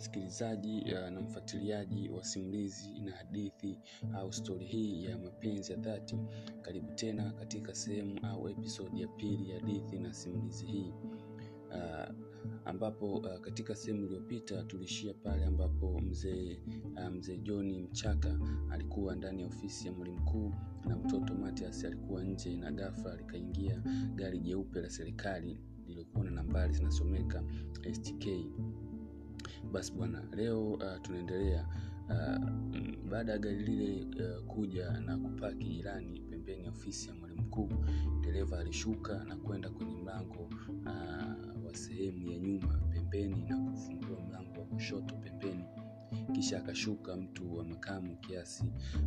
msikilizaji uh, na mfuatiliaji wa simulizi na hadithi au stori hii ya mapenzi ya dhati. Karibu tena katika sehemu au episodi ya pili ya hadithi na simulizi hii uh, ambapo uh, katika sehemu iliyopita tulishia pale ambapo mzee uh, mzee johni mchaka alikuwa ndani ya ofisi ya mwalimu mkuu na mtoto matias alikuwa nje na gafla likaingia gari jeupe la serikali lililokuwa na nambari zinasomeka stk basi bwana leo uh, tunaendelea uh, baada ya gari lile uh, kuja na kupaki jirani pembeni ya ofisi ya mwalimu mkuu dereva alishuka na kwenda kwenye mlango uh, wa sehemu ya nyuma pembeni na kufungua mlango wa kushoto pembeni. Kisha akashuka mtu wa makamu kiasi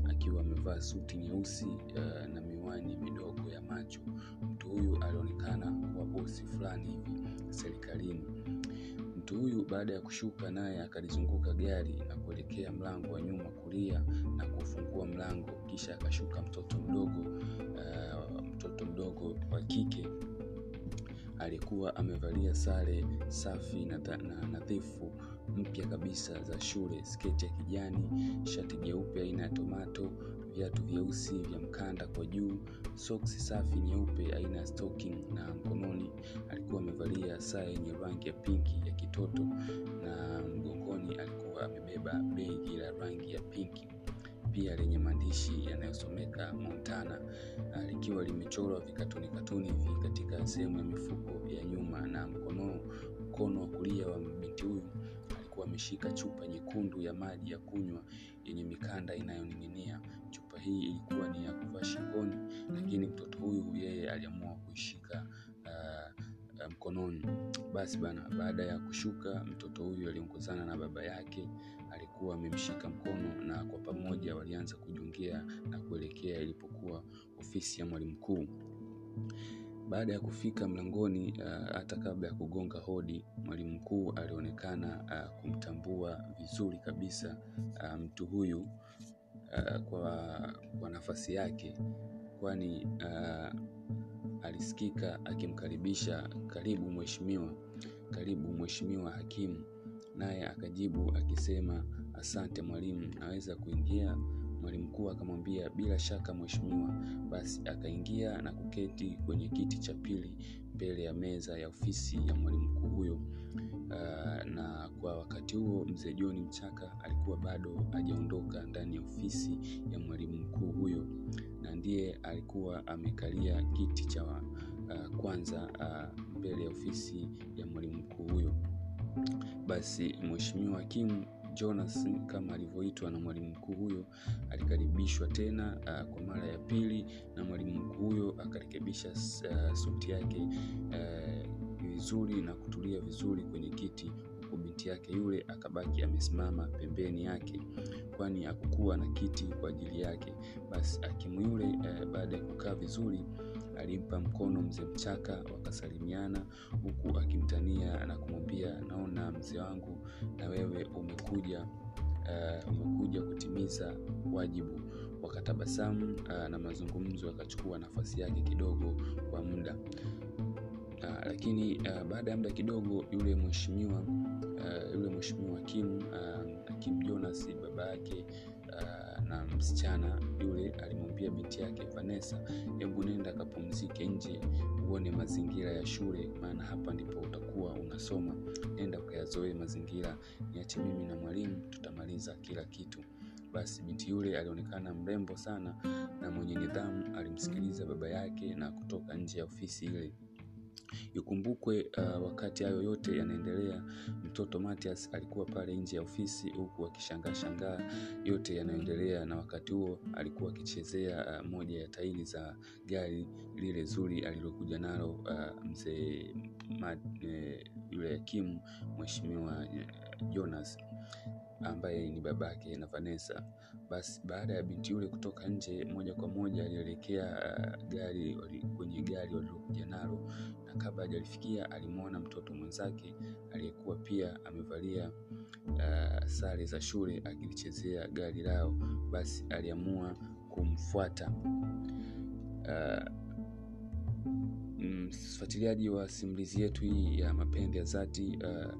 akiwa amevaa suti nyeusi uh, na miwani midogo ya macho. Mtu huyu alionekana kuwa bosi fulani hivi serikalini mtu huyu baada ya kushuka naye akalizunguka gari na kuelekea mlango wa nyuma kulia na kufungua mlango kisha akashuka mtoto mdogo uh, mtoto mdogo wa kike. Alikuwa amevalia sare safi na nadhifu mpya kabisa za shule sketi ya kijani shati jeupe aina ya tomato viatu vyeusi vya mkanda kwa juu soksi safi nyeupe aina ya stocking na mkononi. Alikuwa amevalia saa yenye rangi ya pinki ya kitoto na mgongoni alikuwa amebeba begi la rangi ya pinki pia lenye maandishi yanayosomeka montana likiwa limechorwa vikatuni katuni hivi katika sehemu ya mifuko ya nyuma na mkono mkono wa kulia wa binti huyu alikuwa ameshika chupa nyekundu ya maji ya kunywa yenye mikanda inayoning'inia. Chupa hii ilikuwa ni ya kuvaa shingoni lakini mtoto huyu yeye aliamua kuishika uh, mkononi. Basi bana baada ya kushuka mtoto huyu aliongozana na baba yake alikuwa amemshika mkono na kwa pamoja walianza kujongea na kuelekea ilipokuwa ofisi ya mwalimu mkuu baada ya kufika mlangoni uh, hata kabla ya kugonga hodi mwalimu mkuu alionekana uh, kumtambua vizuri kabisa uh, mtu huyu kwa, kwa nafasi yake kwani alisikika akimkaribisha karibu mheshimiwa karibu mheshimiwa hakimu naye akajibu akisema asante mwalimu naweza kuingia mwalimu mkuu akamwambia bila shaka mheshimiwa. Basi akaingia na kuketi kwenye kiti cha pili mbele ya meza ya ofisi ya mwalimu mkuu huyo. Uh, na kwa wakati huo mzee joni mchaka alikuwa bado hajaondoka ndani ya ofisi ya mwalimu mkuu huyo na ndiye alikuwa amekalia kiti cha uh, kwanza uh, mbele ya ofisi ya mwalimu mkuu huyo. Basi mheshimiwa hakimu jonas kama alivyoitwa na mwalimu mkuu huyo alikaribishwa tena uh, kwa mara ya pili na mwalimu mkuu huyo akarekebisha uh, suti yake uh, vizuri na kutulia vizuri kwenye kiti huku binti yake yule akabaki amesimama pembeni yake kwani hakukuwa na kiti kwa ajili yake. Basi hakimu yule uh, baada ya kukaa vizuri alimpa mkono mzee mchaka wakasalimiana huku akimtania na kumwambia naona mzee wangu na wewe umekuja uh, umekuja kutimiza wajibu wakatabasamu uh, na mazungumzo yakachukua nafasi yake kidogo kwa muda. Uh, lakini uh, baada ya muda kidogo yule mheshimiwa uh, yule mheshimiwa hakimu uh, hakimu jonas baba yake uh, na msichana yule alimwambia binti yake vanessa hebu nenda akapumzike nje uone mazingira ya shule maana hapa ndipo utakuwa unasoma. Nenda ukayazoee mazingira niache mimi na mwalimu tutamaliza kila kitu. Basi binti yule alionekana mrembo sana na mwenye nidhamu alimsikiliza baba yake na kutoka nje ya ofisi ile ikumbukwe uh, wakati hayo yote yanaendelea mtoto matias alikuwa pale nje ya ofisi huku akishangaa shangaa yote yanayoendelea na wakati huo alikuwa akichezea uh, moja ya tairi za gari lile zuri alilokuja nalo uh, mzee uh, yule hakimu mheshimiwa uh, jonas ambaye ni babake na vanessa. Basi baada ya binti yule kutoka nje moja kwa moja alielekea uh, gari kwenye gari walilokuja nalo. Na kabla hajalifikia alimwona mtoto mwenzake aliyekuwa pia amevalia uh, sare za shule akilichezea gari lao. Basi aliamua kumfuata. Uh, mfuatiliaji wa simulizi yetu hii ya mapenzi ya dhati uh,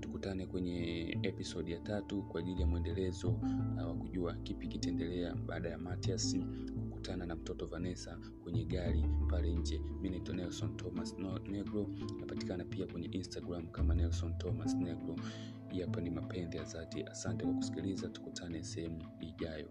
tukutane kwenye episodi ya tatu kwa ajili ya mwendelezo uh, wa kujua kipi kitaendelea baada ya Matias kukutana na mtoto Vanessa kwenye gari pale nje. mi naitwa Nelson Thomas Negro, napatikana pia kwenye Instagram kama Nelson Thomas Negro. Hii hapa ni mapenzi ya dhati. Asante kwa kusikiliza, tukutane sehemu ijayo.